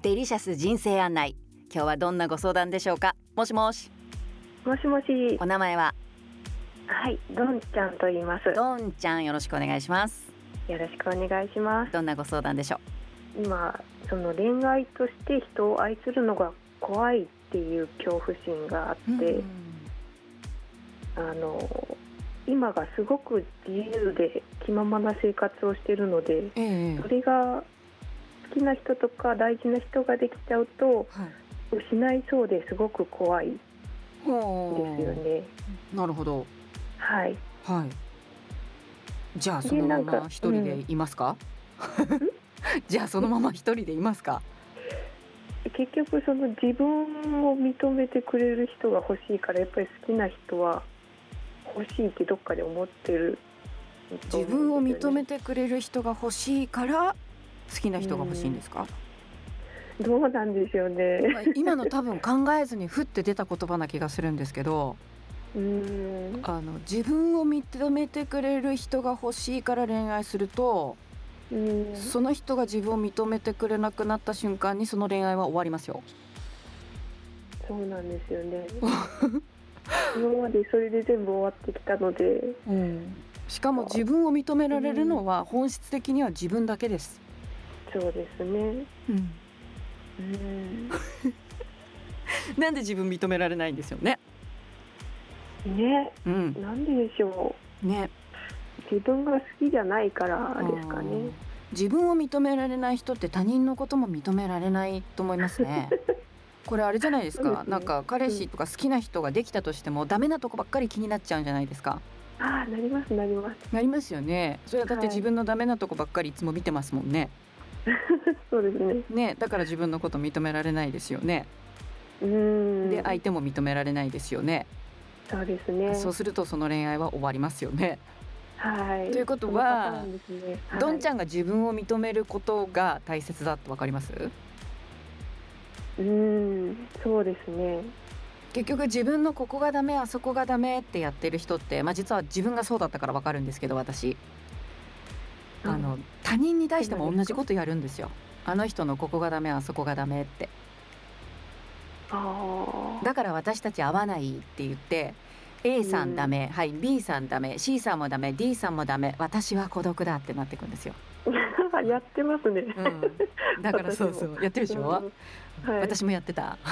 デリシャス人生案内。今日はどんなご相談でしょうか？もしもし。もしもし。お名前は？はいどんちゃんと言います。どんちゃんよろしくお願いします。よろしくお願いします。どんなご相談でしょ今その恋愛として人を愛するのが怖いっていう恐怖心があっうて、あの今がすごく自由で気ままな生活をしているのでええ。それが好きな人とか大事な人ができちゃうとはい。失いそうですごく怖いですよね。なるほど。はい。はい。じゃあそのまま一人でいますか、じゃあそのまま一人でいますか？結局その自分を認めてくれる人が欲しいからやっぱり好きな人は欲しいってどっかで思ってると自分を認めてくれる人が欲しいから好きな人が欲しいんですか、どうなんでしょうね。ま あ今の多分考えずにふって出た言葉な気がするんですけどうーん。あの自分を認めてくれる人が欲しいから恋愛するとうーん。その人が自分を認めてくれなくなった瞬間にその恋愛は終わりますよ。そうなんですよね。今までそれで全部終わってきたので。しかも自分を認められるのは本質的には自分だけです。そうですねうん、うん なんで自分認められないんですよね？ねうん、なんででしょね。う自分が好きじゃないからですかねうん自分を認められない人って他人のことも認められないと思いますね。これあれじゃないですか？ねなんか彼氏とか好きな人ができたとしてもダメなとこばっかり気になっちゃうんじゃないですか？ああなりますなりますなりますよね。それはだってはい自分のダメなとこばっかりいつも見てますもんね。そうですね。ね、だから自分のこと認められないですよね。うーん。で相手も認められないですよね。そうですね。そうするとその恋愛は終わりますよね。はい。ということはね。はい。どんちゃんが自分を認めることが大切だってわかります？うーん。そうですね。結局自分のここがダメあそこがダメってやってる人って、まあ、実は自分がそうだったからわかるんですけど私。あの他人に対しても同じことやるんですよ。あの人のここがダメあそこがダメって。あだから私たち合わないって言って A さんダメ、はい B さんダメ C さんもダメ D さんもダメ私は孤独だってなってくんですよ。あ やってますね、うん、だからそうそうやってるでしょ、うん。はい、私もやってた。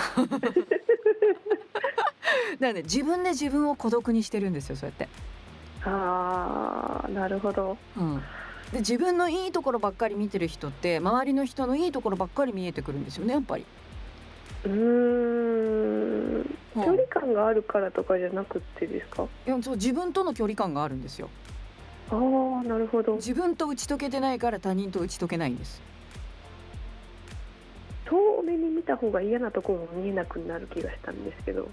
だね自分で自分を孤独にしてるんですよそうやって。ああなるほど。うん、で自分のいいところばっかり見てる人って周りの人のいいところばっかり見えてくるんですよねやっぱり。うーん距離感があるからとかじゃなくってですか？いやそう自分との距離感があるんですよ。ああなるほど自分と打ち解けてないから他人と打ち解けないんです。遠目に見た方が嫌なところも見えなくなる気がしたんですけど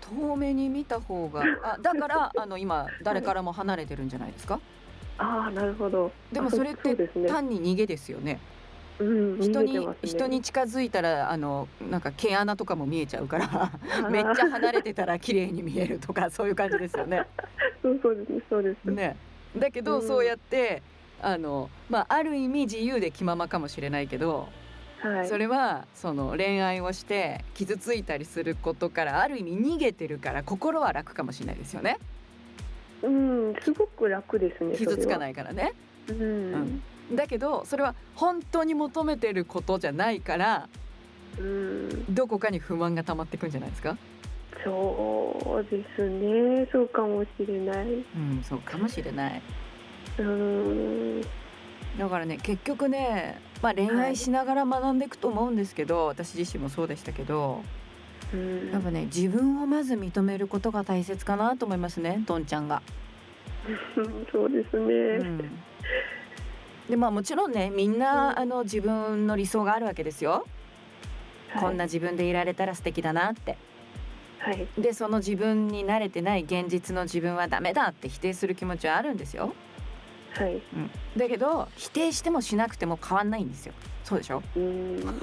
遠目に見た方があだからあの今誰からも離れてるんじゃないですか？ああなるほど。でもあそれって単に逃げですよね。うん、人に人に近づいたらあのなんか毛穴とかも見えちゃうからめっちゃ離れてたら綺麗に見えるとかそういう感じですよね。そうそうですそうです、ね、だけど、うん。そうやってあの、まあ、ある意味自由で気ままかもしれないけど、はい。それはその恋愛をして傷ついたりすることからある意味逃げてるから心は楽かもしれないですよねうんすごく楽ですね傷つかいないからね。うん、うん。だけどそれは本当に求めてることじゃないからうん、どこかに不満が溜まってくんじゃないですか？そうですね。そうかもしれない。うん、そうかもしれない。うん。だからね結局ね、まあ、恋愛しながら学んでいくと思うんですけど、私自身もそうでしたけどうんやっぱね自分をまず認めることが大切かなと思いますねどんちゃんが。そうですね、うん。でまあもちろんねみんなあの自分の理想があるわけですよ、はい。こんな自分でいられたら素敵だなって。はい。でその自分に慣れてない現実の自分はダメだって否定する気持ちはあるんですよ、はい。うん、だけど否定してもしなくても変わんないんですよそうでしょ？うん。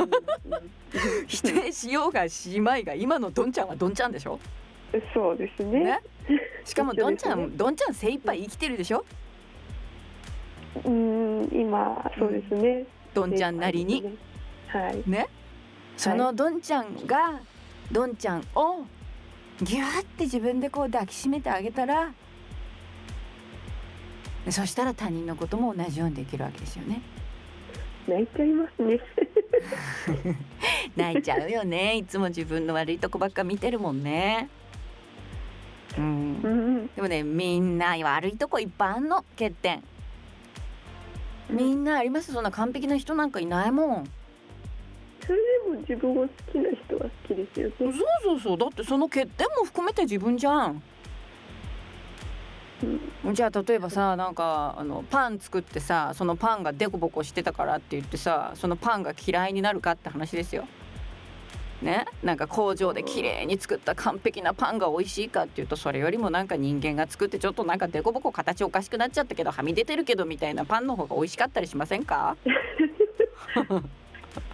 否定しようがしまいが今のどんちゃんはどんちゃんでしょ？そうですね。ね？しかもどんちゃん、ね。どんちゃん精一杯生きてるでしょ？うん今そうですね、どん。ちゃんなりに。はい。ね？そのどんちゃんがどんちゃんをギューって自分でこう抱きしめてあげたらそしたら他人のことも同じようにできるわけですよね。泣いちゃいますね。泣いちゃうよね。いつも自分の悪いとこばっか見てるもんね。うん。う、んでもねみんな悪いとこいっぱいあんの。欠点。みんなあります？そんな完璧な人なんかいないもん。それでも自分を好きな人は好きですよね。そうそうそう。だってその欠点も含めて自分じゃんじゃあ例えばさなんかあのパン作ってさそのパンがデコボコしてたからって言ってさそのパンが嫌いになるかって話ですよ。ね、なんか工場で綺麗に作った完璧なパンが美味しいかっていうとそれよりもなんか人間が作ってちょっとなんかデコボコ形おかしくなっちゃったけどはみ出てるけどみたいなパンの方が美味しかったりしませんか？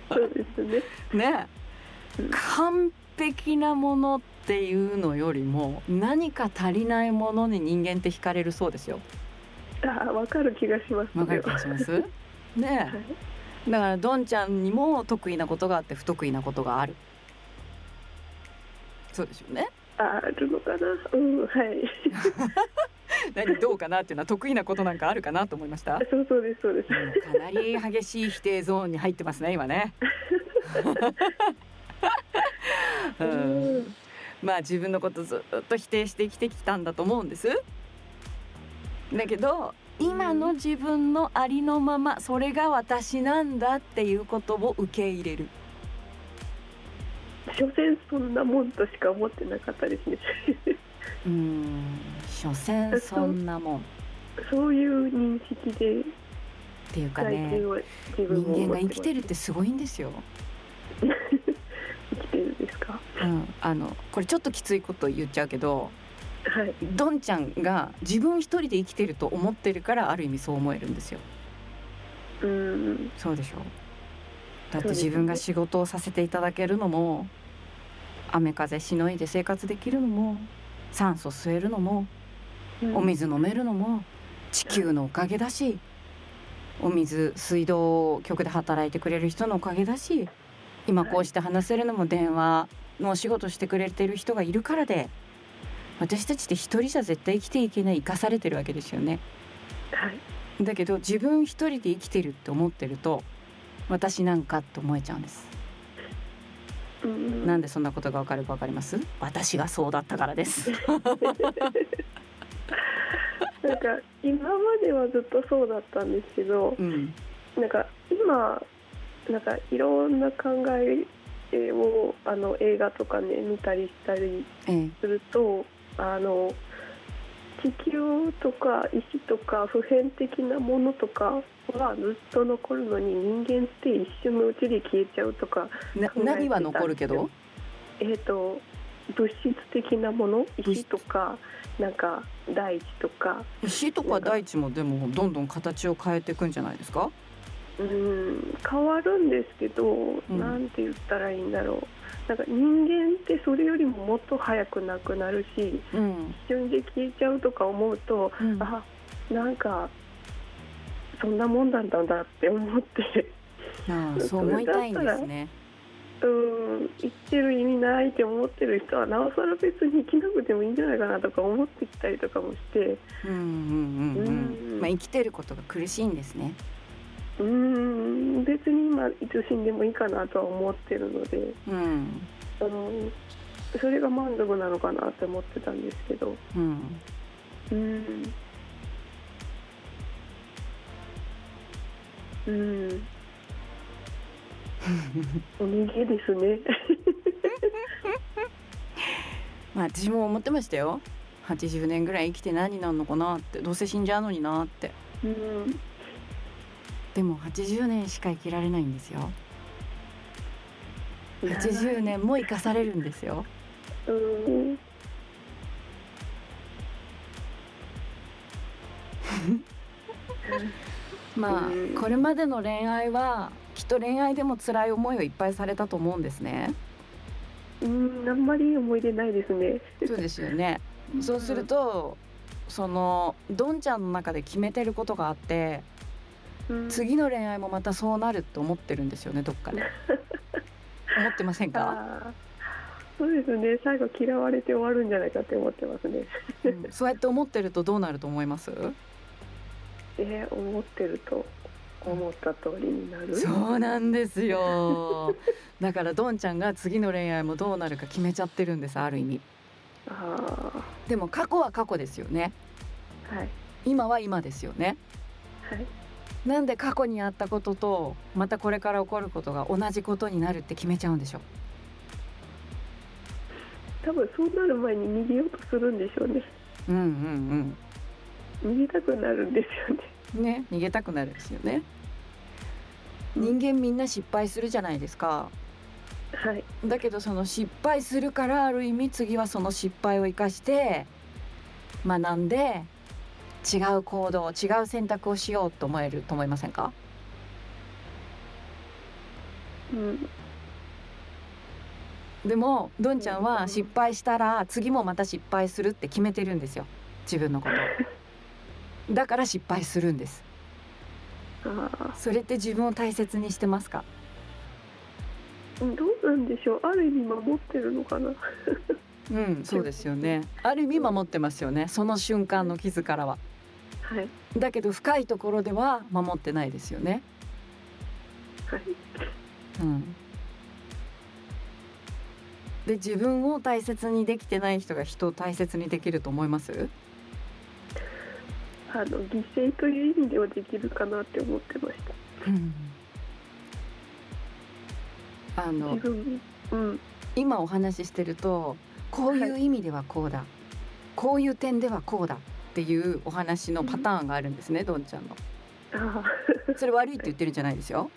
そうですね。ね？うん。完璧なものっていうのよりも何か足りないものに人間って惹かれるそうですよ。ああわかる気がします。わかる気がします？ねえ。だからどんちゃんにも得意なことがあって不得意なことがある。そうですよね。あるのかな？うんはい。何どうかなっていうのは得意なことなんかあるかなと思いました？そうそうですそうです。うんかなり激しい否定ゾーンに入ってますね今ね、う、うんんまあ自分のことずっと否定して生きてきたんだと思うんです。だけど今の自分のありのままそれが私なんだっていうことを受け入れる。所詮そんなもんとしか思ってなかったですね。うん所詮そんなもん。っそういう認識でていうかね人間が生きてるるってすごいんですよ、うん、あのこれちょっときついこと言っちゃうけどはい。どんちゃんが自分一人で生きてると思ってるからある意味そう思えるんですよ。うん。そうでしょ？だって自分が仕事をさせていただけるのも雨風しのいで生活できるのも酸素吸えるのもお水飲めるのも地球のおかげだしお水水道局で働いてくれる人のおかげだし今こうして話せるのも電話のお仕事してくれてる人がいるからで私たちって一人じゃ絶対生きていけない生かされてるわけですよね。はいだけど自分一人で生きてるって思ってると私なんかって思えちゃうんです。うんなんでそんなことがわかるかわかります？私がそうだったからです。なんか今まではずっとそうだったんですけどうん、なんか今なんかいろんな考えをあの映画とかね見たりしたりええ、するとあの地球とか石とか普遍的なものとかはずっと残るのに人間って一瞬のうちで消えちゃうとか何は残るけど？えー、と物質的なもの？質。石とかなんか大地とか。石とか大地もでもどんどん形を変えていくんじゃないですか？うん変わるんですけど、ん。なんて言ったらいいんだろう。なんか人間ってそれよりももっと早くなくなるしうん、一瞬で消えちゃうとか思うと、うん。あなんかそんなもんなんだなって思って。ああ そう思いたいんですね。うん生きてる意味ないって思ってる人はなおさら別に生きなくてもいいんじゃないかなとか思ってきたりとかもして。うんうんうんうん。うん。まあ生きてることが苦しいんですね。うん別に今いつ死んでもいいかなとは思ってるのでうん。あのそれが満足なのかなって思ってたんですけど。うん。うん。うんお逃げですね。まあ私も思ってましたよ。80年ぐらい生きて何になるのかなって。どうせ死んじゃうのになって。うんでも80年しか生きられないんですよ。80年も生かされるんですよ。うん。まあうんこれまでの恋愛はきっと恋愛でも辛い思いをいっぱいされたと思うんですね。うんあんまりいい思い出ないですね。そうですよね。そうするとそのどんちゃんの中で決めてることがあってうん次の恋愛もまたそうなるって思ってるんですよねどっかで。思ってませんか、そうですね。最後嫌われて終わるんじゃないかって思ってますね。うん。そうやって思ってるとどうなると思います？えー思ってると思った通りになる？そうなんですよ。だからどんちゃんが次の恋愛もどうなるか決めちゃってるんですある意味。あでも過去は過去ですよね。あはい。今は今ですよね。はいなんで過去にあったこととまたこれから起こることが同じことになるって決めちゃうんでしょ多分そうなる前に逃げようとするんでしょうね。うんうん逃げたくなるんですよね。うんね逃げたくなるんですよね。人間みんな失敗するじゃないですか。はい。だけどその失敗するからある意味次はその失敗を生かして学んで違う行動違う選択をしようと思えると思いませんか？うん。でもどんちゃんは失敗したら次もまた失敗するって決めてるんですよ。自分のことを。だから失敗するんです。それって自分を大切にしてますか？どうなんでしょう。ある意味守ってるのかな。うんそうですよね。ある意味守ってますよね。その瞬間の傷からははい。だけど深いところでは守ってないですよね。はい。うん。で自分を大切にできてない人が人を大切にできると思います？あの犠牲という意味ではできるかなって思ってました。うん。あの自分うん。今お話ししてるとこういう意味ではこうだ、こういう点ではこうだっていうお話のパターンがあるんですね、どんちゃんの。それ悪いって言ってるんじゃないですよ、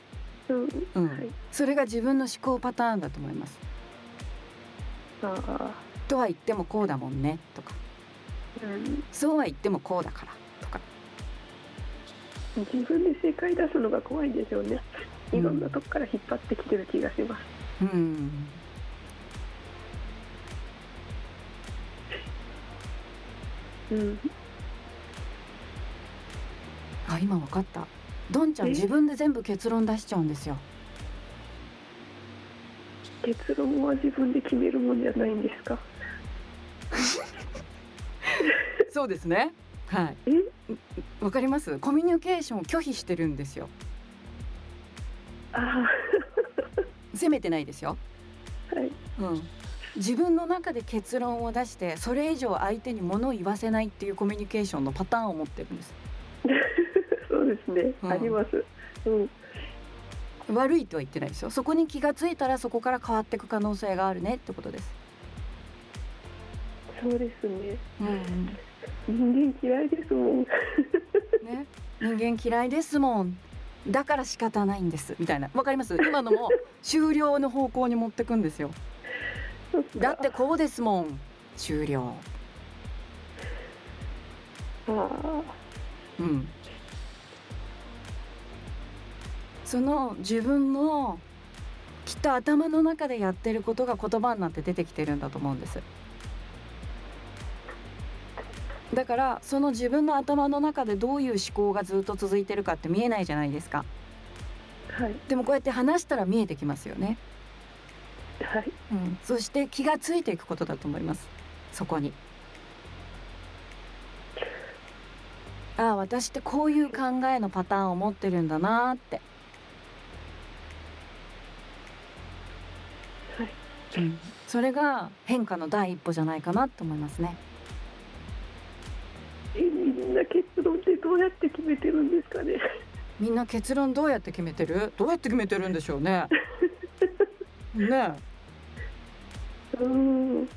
うん。うん。はい。それが自分の思考パターンだと思います。ああとは言ってもこうだもんねとか。うん。そうは言ってもこうだからとか。自分で正解出すのが怖いんでしょうね。うん。いろんなとこから引っ張ってきてる気がします。うん。うんあ今わかった。どんちゃんえ？自分で全部結論出しちゃうんですよ。結論は自分で決めるもんじゃないんですか？そうですね。はい。え？わかります？コミュニケーションを拒否してるんですよ。あ責めてないですよ。あはい。うん、自分の中で結論を出してそれ以上相手に物を言わせないっていうコミュニケーションのパターンを持ってるんですそうですね、うん。あります。うん。悪いとは言ってないですよ。そこに気がついたらそこから変わっていく可能性があるねってことです、そうですね。うん人間嫌いですもん。ね、人間嫌いですもん。だから仕方ないんです。みたいな。わかります？今のも終了の方向に持ってくんですよ。だってこうですもん。終了。ああうんその自分のきっと頭の中でやってることが言葉になって出てきてるんだと思うんです。だからその自分の頭の中でどういう思考がずっと続いてるかって見えないじゃないですか。はい。でもこうやって話したら見えてきますよね、はい。うん、そして気がついていくことだと思います。そこに。ああ私ってこういう考えのパターンを持ってるんだなーってうん、それが変化の第一歩じゃないかなと思いますね。えみんな結論ってどうやって決めてるんですかね？みんな結論どうやって決めてる？どうやって決めてるんでしょうね。ねうん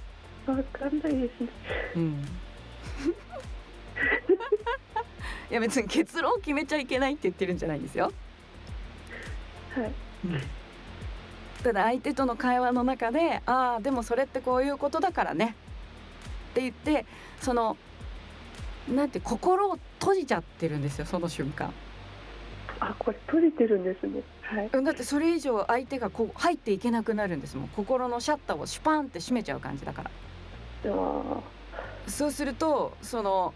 わかんないですね。え、うん。いや別に結論を決めちゃいけないって言ってるんじゃないんですよ。はいただ相手との会話の中で「ああでもそれってこういうことだからね」って言ってそのなんて心を閉じちゃってるんですよその瞬間。あこれ閉じてるんですね。はい。うんだってそれ以上相手がこう入っていけなくなるんですもん。心のシャッターをシュパンって閉めちゃう感じだから。あそうするとその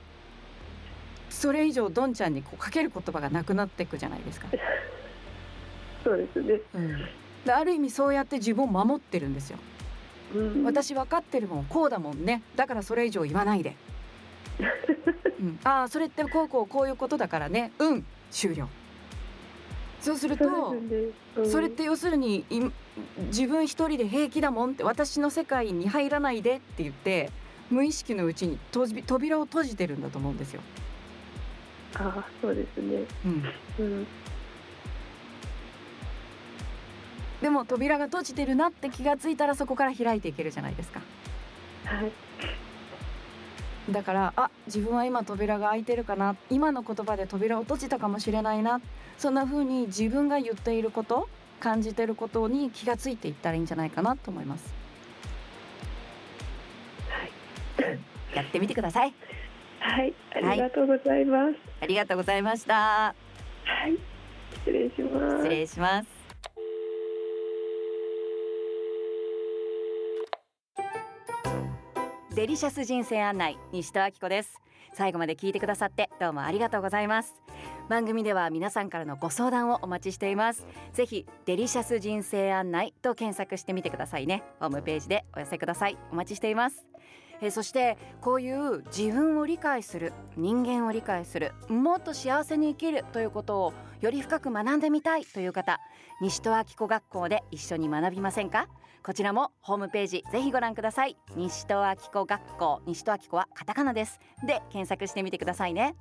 それ以上どんちゃんにこうかける言葉がなくなっていくじゃないですか、ー そうですね。うん、である意味そうやって自分を守ってるんですよ。うん、私分かってるもんこうだもんね。だからそれ以上言わないで、うん、ああそれってこうこうこういうことだからね。うん。終了。そうするとね。うん。それって要するにい自分一人で平気だもんって私の世界に入らないでって言って無意識のうちに扉扉を閉じてるんだと思うんですよ。ああそうですね。うん、うんでも扉が閉じてるなって気がついたらそこから開いていけるじゃないですか。はいだからあ自分は今扉が開いてるかな今の言葉で扉を閉じたかもしれないなそんな風に自分が言っていること感じてることに気がついていったらいいんじゃないかなと思います。はいやってみてください。はいありがとうございますありがとうございました。はい失礼します失礼します。デリシャス人生案内西戸明子です。最後まで聞いてくださってどうもありがとうございます。番組では皆さんからのご相談をお待ちしています。ぜひデリシャス人生案内と検索してみてくださいね。ホームページでお寄せください。お待ちしています。えーそしてこういう自分を理解する人間を理解するもっと幸せに生きるということをより深く学んでみたいという方西戸明子学校で一緒に学びませんか？こちらもホームページぜひご覧ください。西戸明子学校。西戸明子はカタカナです。で検索してみてくださいね。